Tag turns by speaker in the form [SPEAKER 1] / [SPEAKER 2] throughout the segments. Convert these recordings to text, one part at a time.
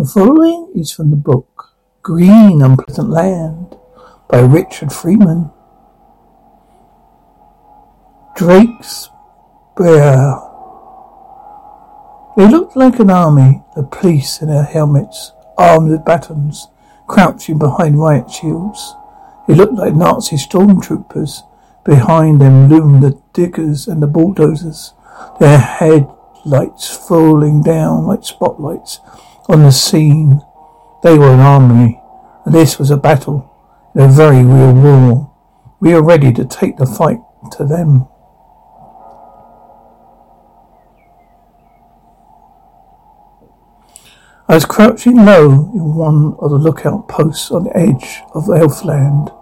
[SPEAKER 1] The following is from the book Green Unpleasant Land by Richard Freeman. Drake's Bear. They looked like an army, the police in their helmets, armed with batons, crouching behind riot shields. They looked like Nazi stormtroopers. Behind them loomed the diggers and the bulldozers, their headlights falling down like spotlights on the scene. They were an army, and this was a battle, a very real war. We are ready to take the fight to them. I was crouching low in one of the lookout posts on the edge of the Elfland.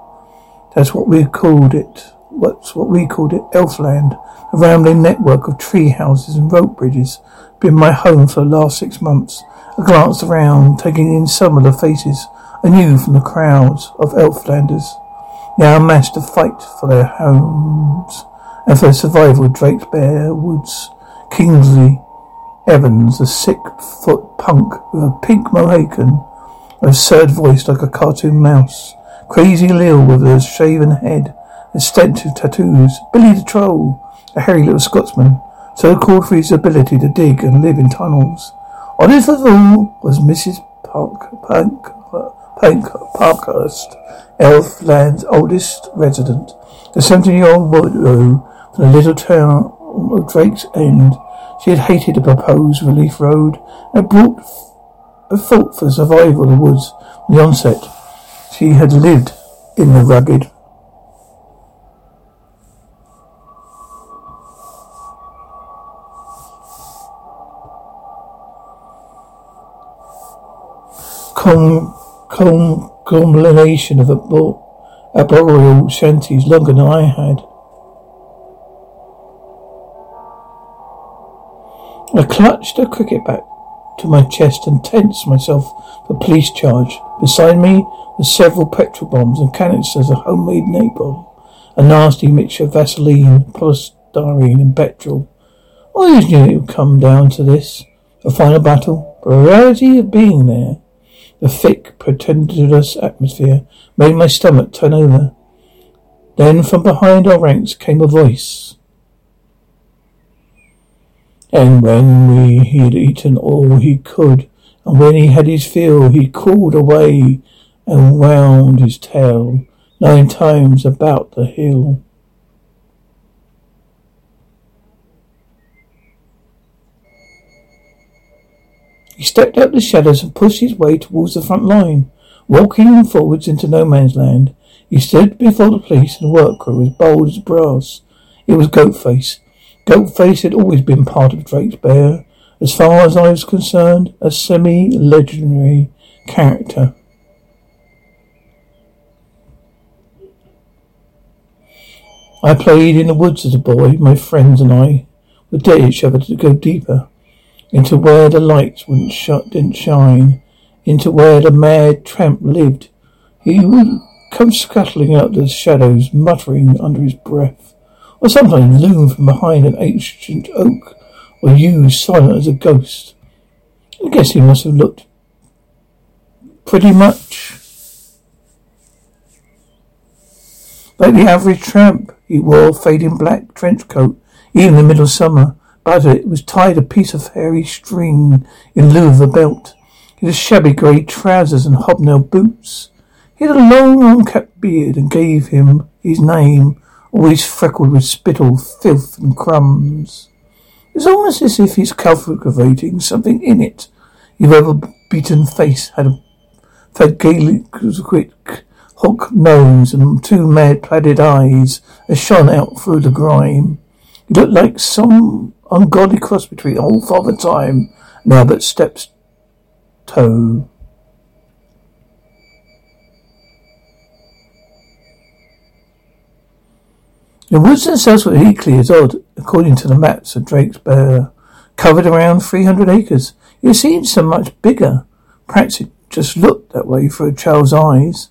[SPEAKER 1] That's what we called it. What's what we called it, Elfland. A rambling network of tree houses and rope bridges. Been my home for the last six months. I glanced around, taking in some of the faces I knew from the crowds of Elflanders, now amassed to fight for their homes and for the survival of Bear Woods. Kingsley Evans, a six-foot punk with a pink mohican, a absurd voice like a cartoon mouse. Crazy Lil with a shaven head, extensive tattoos. Billy the Troll, a hairy little Scotsman, so called for his ability to dig and live in tunnels. Honest of all was Mrs. Park, Pank, Pank, Parkhurst, Elfland's oldest resident, the 17-year-old widow from the little town of Drake's End. She had hated the proposed relief road and brought a thought for survival of the woods from the onset. She had lived in the rugged com, com, combination of arboreal shanties longer than I had. I clutched a cricket bat to my chest and tensed myself for police charge. Beside me were several petrol bombs and canisters of homemade napalm, a nasty mixture of Vaseline, polystyrene, and petrol. I always knew it would come down to this, a final battle, but the reality of being there the thick, pretendulous atmosphere made my stomach turn over. Then from behind our ranks came a voice. And when we he had eaten all he could, and when he had his fill, he crawled away and wound his tail nine times about the hill. He stepped out of the shadows and pushed his way towards the front line. Walking forwards into no man's land, he stood before the police and work crew as bold as brass. It was Goatface. Goatface had always been part of Drake's Bear, as far as I was concerned, a semi-legendary character. I played in the woods as a boy. My friends and I would dare each other to go deeper into where the lights wouldn't shut, didn't shine, into where the mad tramp lived. He would come scuttling up the shadows, muttering under his breath, or sometimes loom from behind an ancient oak, or use silent as a ghost. I guess he must have looked pretty much like the average tramp. He wore a fading black trench coat, even in the middle of summer, under it was tied a piece of hairy string in lieu of a belt. He had shabby grey trousers and hobnail boots. He had a long, unkept beard and gave him his name, always freckled with spittle, filth, and crumbs. It was almost as if he's cultivating something in it. His weather-beaten face had a fat Gaelic hook nose and two mad plaided eyes that shone out through the grime. He looked like some ungodly cross between old Father Time and Albert Steps toe. The woods themselves were equally as odd, according to the maps of Drake's Bear, covered around 300 acres. It seemed so much bigger. Perhaps it just looked that way through a child's eyes,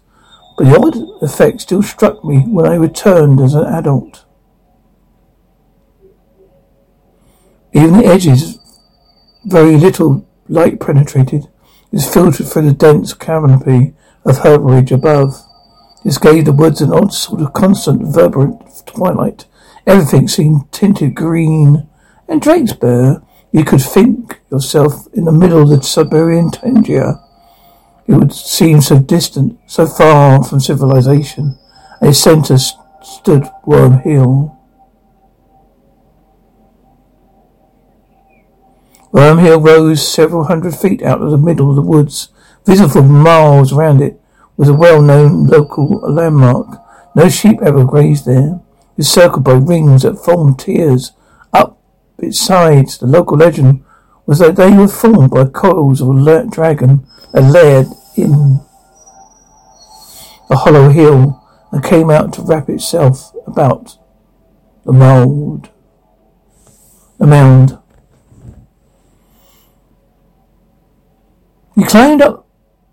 [SPEAKER 1] but the odd effect still struck me when I returned as an adult. Even the edges, very little light penetrated. is filtered through the dense canopy of herbage above. This gave the woods an odd sort of constant vibrant twilight. Everything seemed tinted green. And Drakesborough, you could think yourself in the middle of the Siberian tundra. It would seem so distant, so far from civilization. A centre st- stood Worm Hill. Worm Hill rose several hundred feet out of the middle of the woods. Visible for miles around it was a well-known local landmark. No sheep ever grazed there. It's circled by rings that formed tiers up its sides. The local legend was that they were formed by coils of a dragon that layered in a hollow hill and came out to wrap itself about the mould, the mound. We climbed up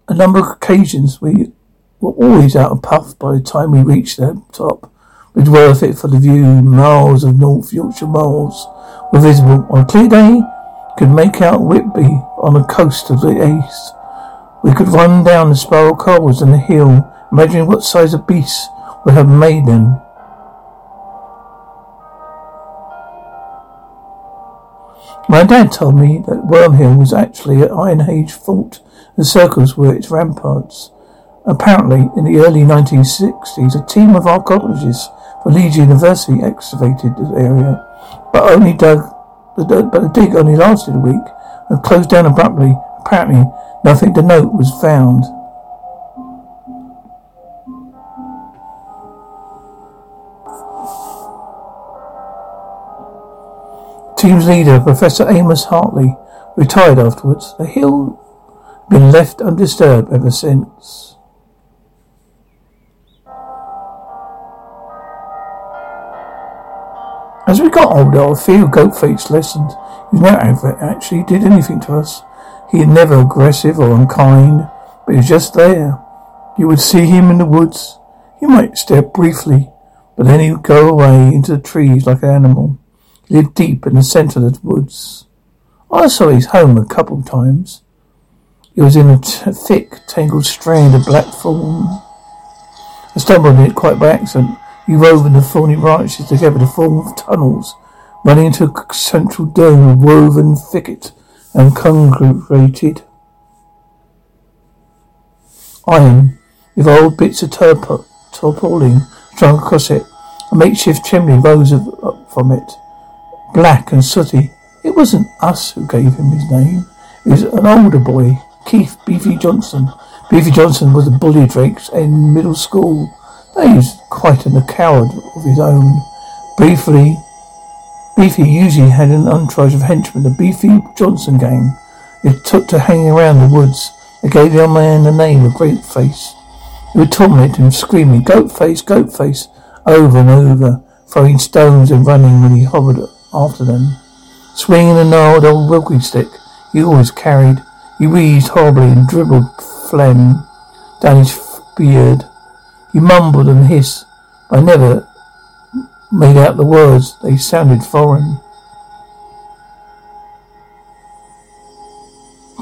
[SPEAKER 1] a number of occasions. We were always out of puff by the time we reached the top. It was worth it for the view. Miles of North Yorkshire moors were visible. On a clear day, could make out Whitby on the coast of the east. We could run down the spiral corridors on the hill, imagining what size of beasts would have made them. My dad told me that Wormhill was actually an Iron Age fort. The circles were its ramparts. Apparently, in the early 1960s, a team of archaeologists from Leeds University excavated the area, but only dug, but the dig only lasted a week and closed down abruptly. Apparently, Nothing to note was found. Team's leader, Professor Amos Hartley, retired afterwards. The hill been left undisturbed ever since. As we got older, a few goat-faced lessened. He never actually did anything to us. He was never aggressive or unkind, but he was just there. You would see him in the woods. He might stare briefly, but then he would go away into the trees like an animal. Lived deep in the centre of the woods. I saw his home a couple of times. It was in a t- thick, tangled strand of black thorn. I stumbled on it quite by accident. He wove the thorny branches together to form tunnels, running into a central dome of woven thicket and congregated iron with old bits of turp- tarpaulin strung across it. A makeshift chimney rose up from it, black and sooty. It wasn't us who gave him his name. It was an older boy, Keith Beefy Johnson. Beefy Johnson was a bully Drake's in middle school. He was quite a coward of his own. Briefly, Beefy usually had an entourage of henchmen, the Beefy Johnson gang. It took to hanging around the woods. They gave the old man the name of Goat Face. He would torment him, screaming, Goat Face, Goat Face, over and over, throwing stones and running when he hovered after them. Swinging a gnarled old walking stick he always carried, he wheezed horribly and dribbled phlegm down his beard. He mumbled and hissed, but I never made out the words. They sounded foreign.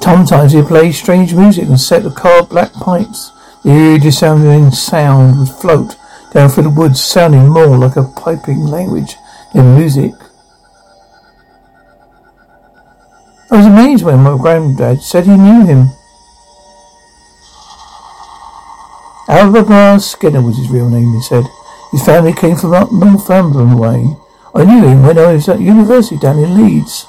[SPEAKER 1] Sometimes he'd play strange music and set the carved black pipes. The eerie sounding sound would float down through the woods, sounding more like a piping language than music. I was amazed when my granddad said he knew him. Albert Skinner was his real name, he said. His family came from up Northumberland way. I knew him when I was at university down in Leeds.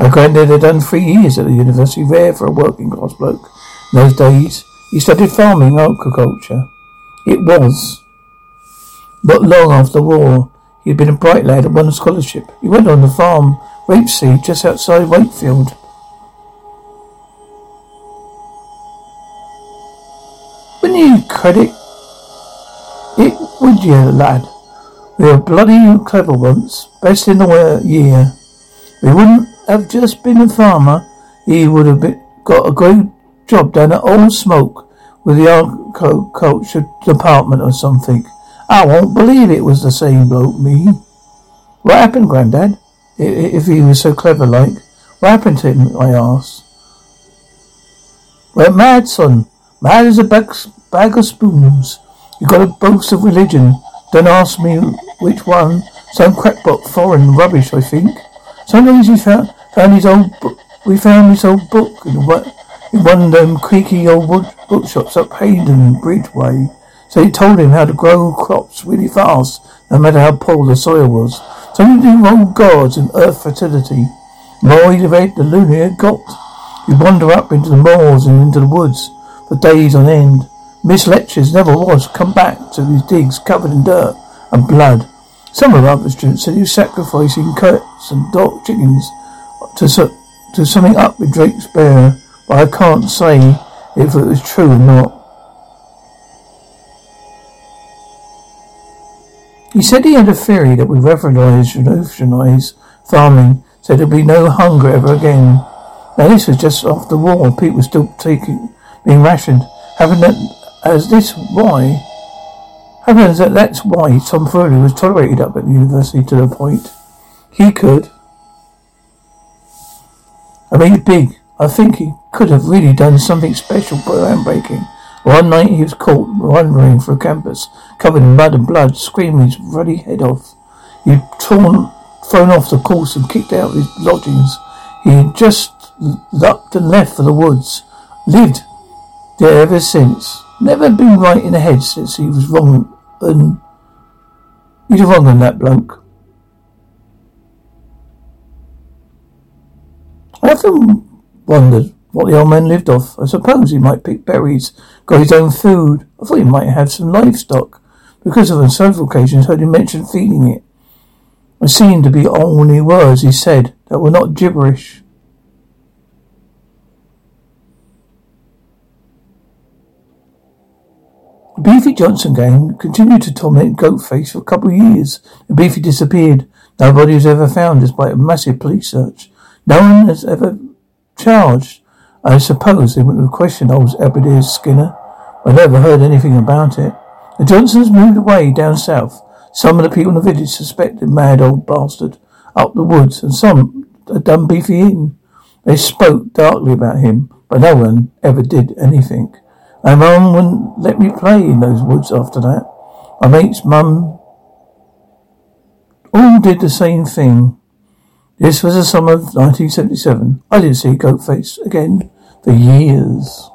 [SPEAKER 1] My granddad had done three years at the university, rare for a working class bloke. In those days, he studied farming and agriculture. It was. Not long after the war, he had been a bright lad and won a scholarship. He went on the farm, rapeseed, just outside Wakefield. Wouldn't you credit it, would you, lad? We were bloody clever once, best in the year. We wouldn't have just been a farmer. He would have been, got a great job down at Old Smoke with the agriculture department or something. I won't believe it was the same bloke, me. What happened, Grandad? If he was so clever like, What happened to him? I asked. Well, mad, son. Mad as a bag, bag of spoons. You got a boast of religion. Don't ask me which one. Some crackpot foreign rubbish, I think. Sometimes we found, found his old book. We found his old book in, one of them creaky old wood bookshops up Haydon Bridge way. So he told him how to grow crops really fast, no matter how poor the soil was. Something to do with gods and earth fertility. More he read, the loonier it got. He'd wander up into the moors and into the woods for days on end. Miss lectures never was come back to his digs covered in dirt and blood. Some of the other students said he was sacrificing cats and dog chickens to, to something up with Drake's bear, but I can't say if it was true or not. He said he had a theory that would revolutionize farming, so there'd be no hunger ever again. Now this was just after the war, people were still taking, being rationed. Having that, as this why, happens that that's why Tom Foley was tolerated up at the university to the point he could. I mean, big. I think he could have really done something special groundbreaking. One night he was caught wandering through campus, covered in mud and blood, screaming his ruddy head off. He'd torn, thrown off the course and kicked out of his lodgings. He had just leapt and left for the woods. Lived there ever since. Never been right in the head since he was wrong and he's wrong on that bloke. I often wondered what the old man lived off. I suppose he might pick berries, got his own food. I thought he might have some livestock, because of on several occasions heard him mention feeding it. It seemed to be only words he said that were not gibberish. The Beefy Johnson gang continued to torment Goatface for a couple of years. The Beefy disappeared. Nobody was ever found despite a massive police search. No one has ever charged. I suppose they wouldn't have questioned old Ebenezer Skinner. I never heard anything about it. The Johnsons moved away down south. Some of the people in the village suspected mad old bastard up the woods, and some had done beefy in. They spoke darkly about him, but no one ever did anything. My mum wouldn't let me play in those woods after that. My mate's mum all did the same thing. This was the summer of 1977. I didn't see Goatface again for years.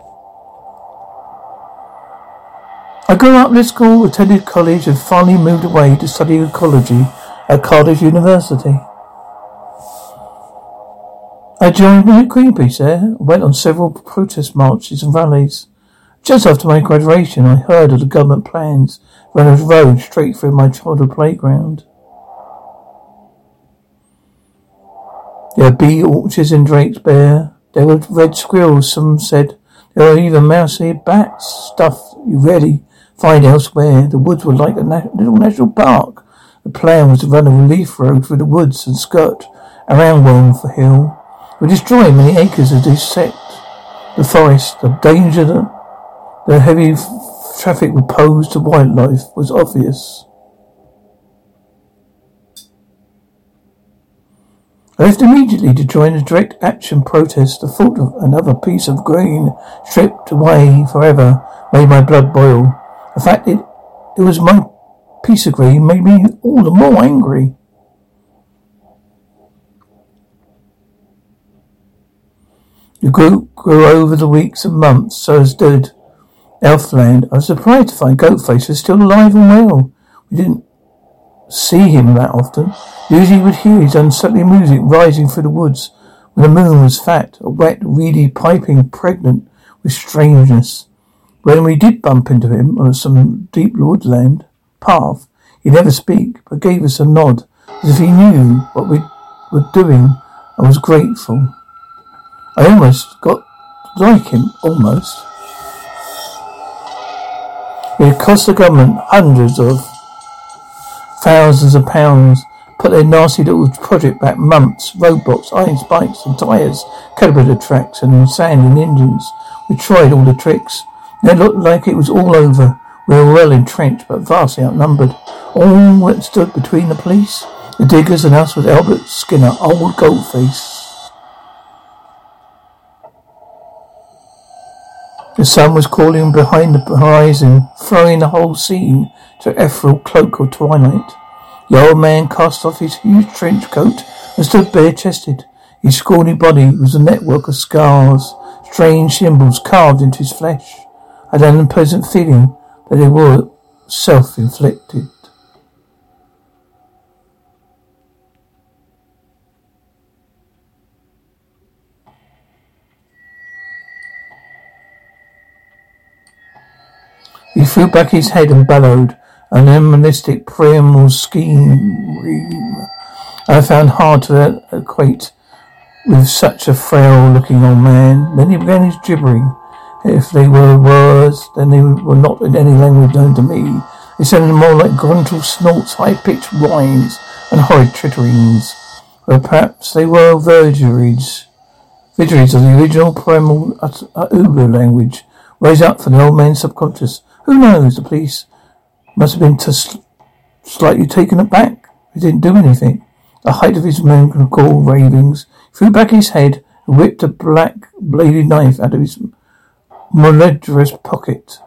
[SPEAKER 1] I grew up in school, attended college, and finally moved away to study ecology at Cardiff University. I joined Greenpeace there, went on several protest marches and rallies. Just after my graduation, I heard of the government plans run a road straight through my childhood playground. There were bee orchids and drakes Drakesbere. There were red squirrels, some said. There were even mouse-eared bats, stuff you rarely find elsewhere. The woods were like a na- little national park. The plan was to run a relief road through the woods and skirt around Wallingford Hill. We destroy many acres of this set. The forest, the danger that the heavy f- traffic would pose to wildlife was obvious. I left immediately to join a direct action protest. The thought of another piece of green stripped away forever made my blood boil. The fact that it was my piece of green made me all the more angry. The group grew over the weeks and months, so as did Elfland. I was surprised to find Goatface was still alive and well. We didn't see him that often. Usually would hear his unsettling music rising through the woods when the moon was fat, a wet, reedy piping pregnant with strangeness. When we did bump into him on some deep woodland path, he never speak, but gave us a nod, as if he knew what we were doing and was grateful. I almost got like him, almost. It cost the government hundreds of thousands of pounds, put their nasty little project back months, roadblocks, iron spikes and tyres, calibrator tracks and sand and engines. We tried all the tricks. And it looked like it was all over. We were well entrenched, but vastly outnumbered. All that stood between the police, the diggers, and us was Albert Skinner, old Goatface. The sun was calling behind the horizon, throwing the whole scene to ethereal cloak of twilight. The old man cast off his huge trench coat and stood bare-chested. His scrawny body was a network of scars, strange symbols carved into his flesh. I had an unpleasant feeling that they were self-inflicted. He threw back his head and bellowed an animalistic primal scream. I found hard to equate with such a frail looking old man. Then he began his gibbering. If they were words, then they were not in any language known to me. They sounded more like gruntal snorts, high-pitched whines, and horrid twitterings. Or perhaps they were vergeries, Vidgeries of the original primal uh, Uber language, raised up from the old man's subconscious. Who knows? The police must have been sl- slightly taken aback. He didn't do anything. The height of his maniacal ravings, threw back his head, and whipped a black bladed knife out of his malodorous pocket.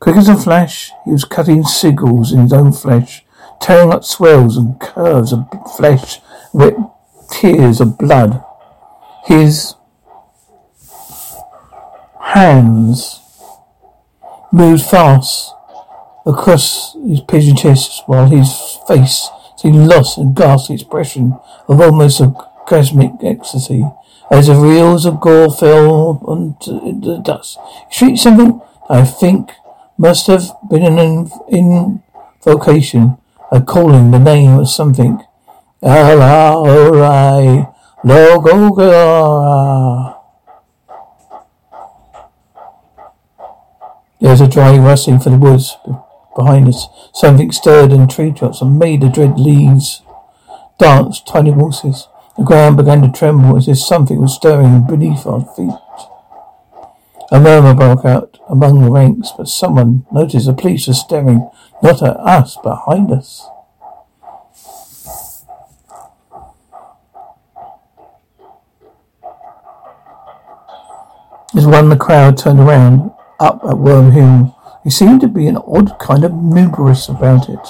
[SPEAKER 1] Quick as a flash, he was cutting sigils in his own flesh, tearing up swells and curves of flesh, wet tears of blood. His hands moved fast across his pigeon chest while his face seemed lost in ghastly expression of almost orgasmic ecstasy. As the reels of gore fell onto the dust, he shrieked something I think must have been an invocation, a calling the name of something. Allah, Logo, There was a dry rustling from the woods behind us. Something stirred in treetops and made the dread leaves dance tiny waltzes. The ground began to tremble as if something was stirring beneath our feet. A murmur broke out among the ranks, but someone noticed the police were staring not at us, but behind us. As one the crowd turned around, up at Worm Hill. There seemed to be an odd kind of numerous about it,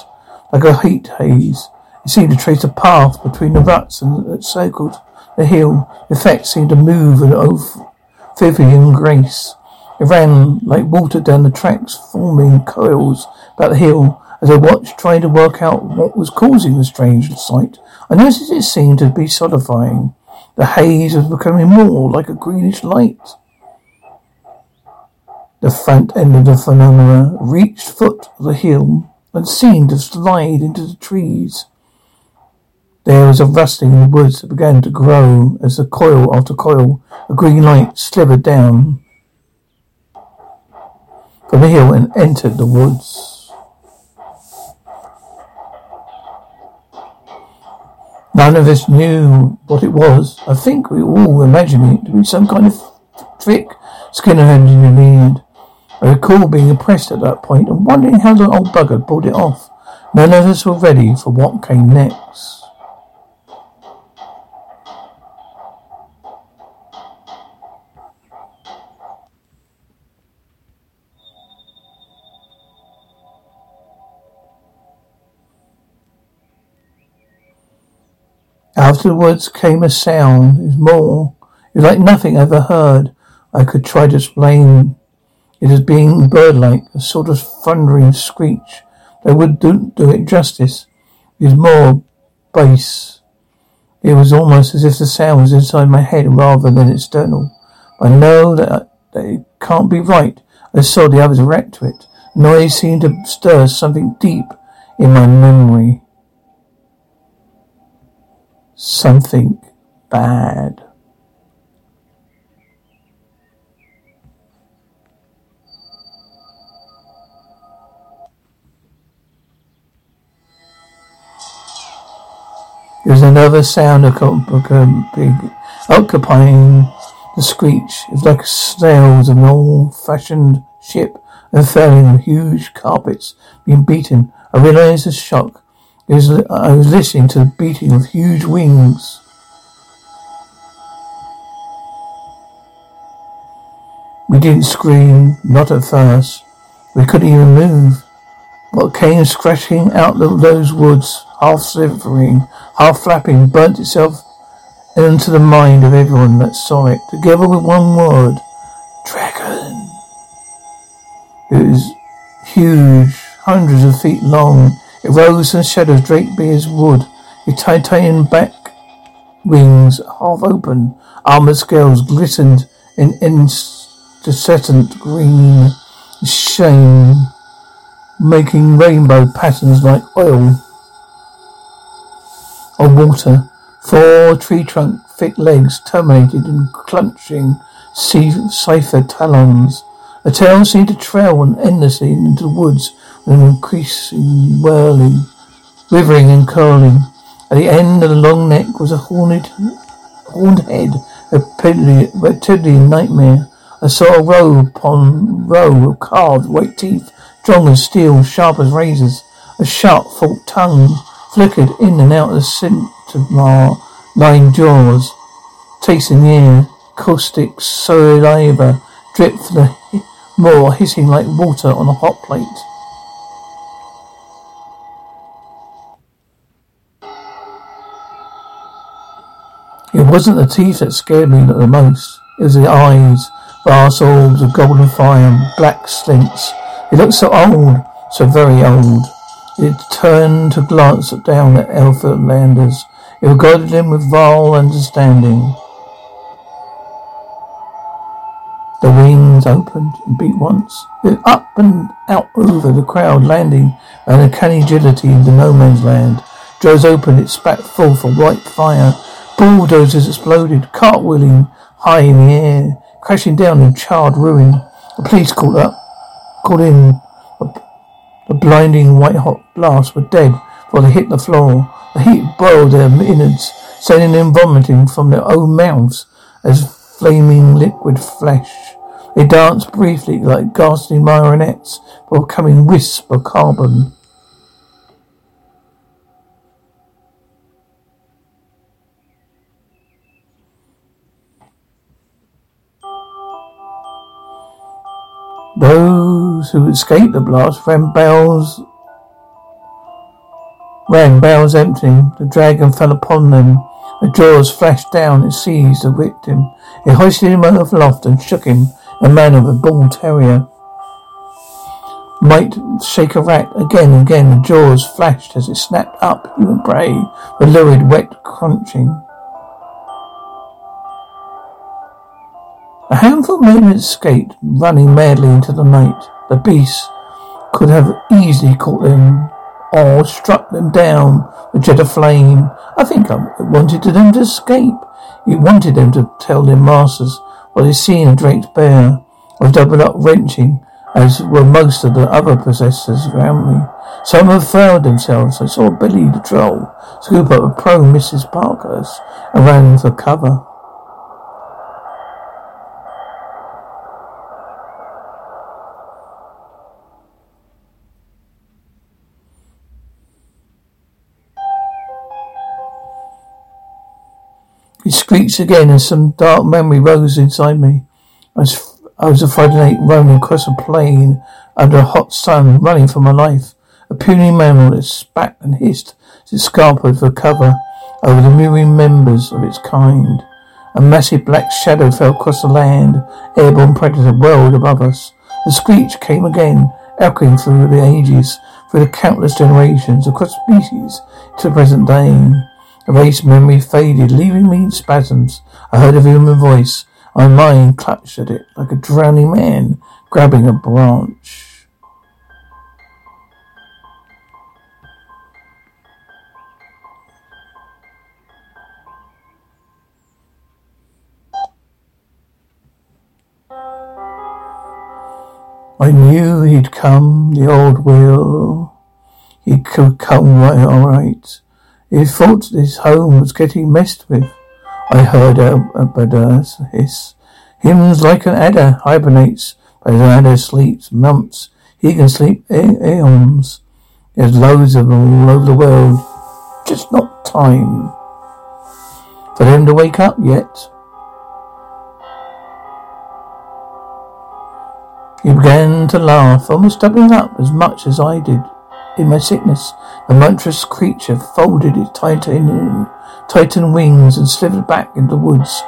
[SPEAKER 1] like a heat haze. It seemed to trace a path between the ruts and that circled the hill. The effect seemed to move an amphibian grace. It ran like water down the tracks, forming coils about the hill. As I watched, trying to work out what was causing the strange sight, I noticed it seemed to be solidifying. The haze was becoming more like a greenish light. The front end of the phenomena reached foot of the hill and seemed to slide into the trees. There was a rustling in the woods that began to grow as the coil after coil of green light slithered down from the hill and entered the woods. None of us knew what it was. I think we all imagined it to be some kind of trick Skinner had engineered. I recall being impressed at that point and wondering how the old bugger pulled it off. None of us were ready for what came next. Afterwards came a sound. It was more. It was like nothing I ever heard. I could try to explain it is being bird-like, a sort of thundering screech that would do, it justice. It is more bass. It was almost as if the sound was inside my head rather than external. I know that, uh, that it can't be right. I saw the others react to it. The noise seemed to stir something deep in my memory. Something bad. There was another sound occupying the screech. It was like sails of an old-fashioned ship unfurling on huge carpets being beaten. I realized the shock. Was, I was listening to the beating of huge wings. We didn't scream, not at first. We couldn't even move. What came scratching out of those woods, half slithering, half flapping, burnt itself into the mind of everyone that saw it, together with one word, dragon. It was huge, hundreds of feet long. It rose in shadows draped his wood, its titanian back wings half open, armored scales glistened in incessant green shame, making rainbow patterns like oil or water. Four tree trunk thick legs terminated in clutching cipher talons. The tail seemed to trail endlessly into the woods with an increasing whirling, withering and curling. At the end of the long neck was a horned, horned head, a reptilian nightmare. I saw a row upon row of carved white teeth, strong as steel, sharp as razors. A sharp forked tongue flickered in and out of the scimitar lined jaws. Tasting the air, caustic saliva dripped from the moor, hissing like water on a hot plate. It wasn't the teeth that scared me the most. It was the eyes, vast orbs of golden fire, and black slits. It looked so old, so very old. It turned to glance down at Alfred Landers. It regarded him with vile understanding. The wings opened and beat once. It up and out over the crowd, landing with uncanny agility into no man's land. Jaws opened, it spat forth a white fire. Bulldozers exploded, cartwheeling high in the air, crashing down in charred ruin. The police called up, called in. The blinding white hot blast were dead before they hit the floor. The heat boiled their innards, sending them vomiting from their own mouths as flaming liquid flesh. They danced briefly like ghastly marionettes before coming wisp of carbon. Who escaped the blast ran bales ran bales emptying. The dragon fell upon them. The jaws flashed down and seized the victim. It hoisted him aloft and shook him a man of a bull terrier. Might shake a rat again and again. The jaws flashed as it snapped up human prey, the lurid wet crunching. A handful of men escaped, running madly into the night. The beast could have easily caught them or struck them down with jet of flame. I think I wanted them to escape. It wanted them to tell their masters what they'd seen a draped bear. I was doubled up wrenching, as were most of the other possessors around me. Some have failed themselves. I saw Billy the troll scoop up a prone Mrs. Parkhurst and ran for cover. It screeched again and some dark memory rose inside me. I was, I was a Friday night roaming across a plain under a hot sun, running for my life. A puny mammal that spat and hissed as it scampered for cover over the myriad members of its kind. A massive black shadow fell across the land. Airborne predator whirled above us. The screech came again, echoing through the ages, through the countless generations, across species to the present day. Erased memory faded, leaving me in spasms. I heard a human voice. My mind clutched at it like a drowning man grabbing a branch. I knew he'd come, the old will. He could come right, all right. He thought his home was getting messed with. I heard a Abada's hiss. Him's like an adder hibernates, but adder sleeps months, he can sleep aeons. There's loads of them all over the world. Just not time for them to wake up yet. He began to laugh, almost doubling up as much as I did. In my sickness, the monstrous creature folded its titan, titan wings and slithered back into the woods.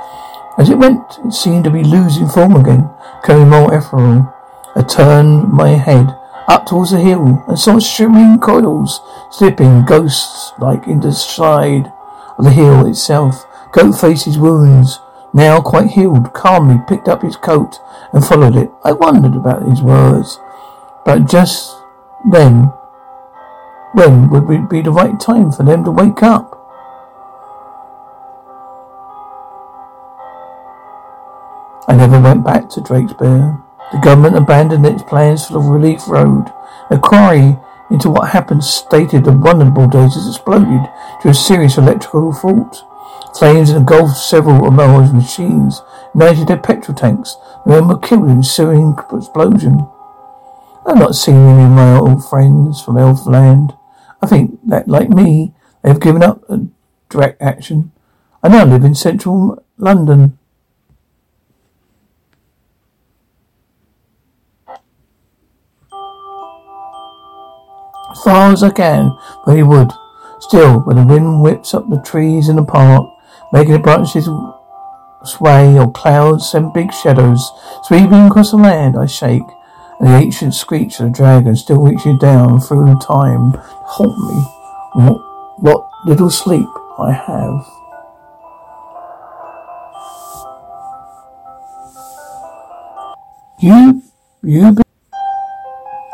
[SPEAKER 1] As it went, it seemed to be losing form again, becoming more ethereal. I turned my head up towards the hill and saw shimmering coils slipping ghosts like into the side of the hill itself. Goatface's wounds, now quite healed, calmly picked up his coat and followed it. I wondered about his words, but just then when would it be the right time for them to wake up? I never went back to Drakesboro. The government abandoned its plans for the relief road. A quarry into what happened stated that one of the bulldozers exploded due to a serious electrical fault. Flames engulfed several of Melrose machines, ignited their petrol tanks. Men were killed in ensuing explosion. I've not seen any of my old friends from Elfland. I think that, like me, they have given up direct action. I now live in central London. As far as I can, but he would. Still, when the wind whips up the trees in the park, making the branches sway or clouds send big shadows sweeping across the land, I shake the ancient screech of the dragon still reaching down through time to haunt me what, what little sleep I have. You, you,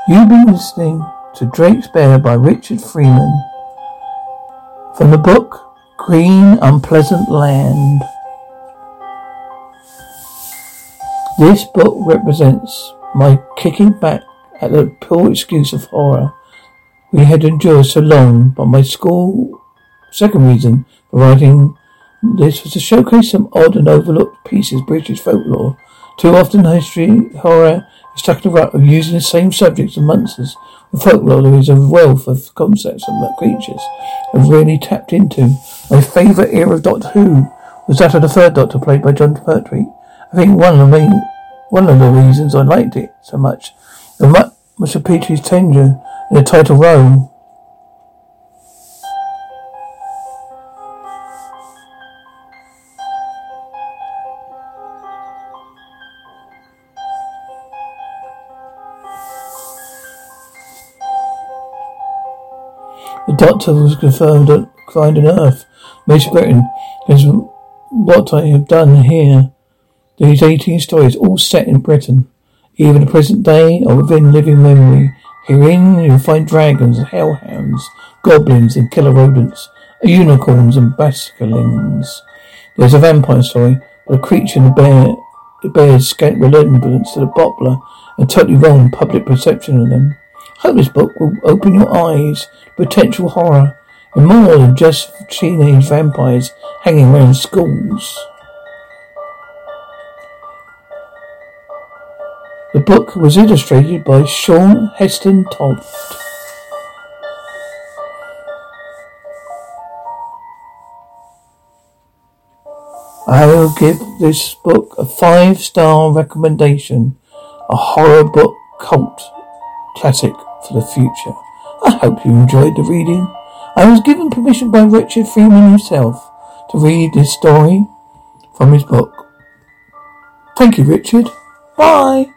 [SPEAKER 1] you've been listening to Drake's Bear by Richard Freeman from the book Green Unpleasant Land. This book represents my kicking back at the poor excuse of horror we had endured so long, but my school second reason for writing this was to showcase some odd and overlooked pieces of British folklore. Too often history, horror is stuck in the rut of using the same subjects and monsters. With folklore there is a wealth of concepts and creatures I've really tapped into. My favourite era of Doctor Who was that of the third Doctor played by Jon Pertwee. I think one of the main one of the reasons I liked it so much was Sir Peter's tenure in the title role. The doctor was confirmed at Find on Earth, Major Britain, is what I have done here. These 18 stories, all set in Britain. Even the present day or within living memory. Herein you'll find dragons, hellhounds, goblins and killer rodents, unicorns and basilisk's. There's a vampire story, but a creature in the bear the bears scant resemblance to the Bopler and totally wrong public perception of them. Hope this book will open your eyes to potential horror and more than just teenage vampires hanging around schools. The book was illustrated by Sean Heston Toft. I will give this book a five star recommendation. A horror book cult classic for the future. I hope you enjoyed the reading. I was given permission by Richard Freeman himself to read this story from his book. Thank you, Richard. Bye.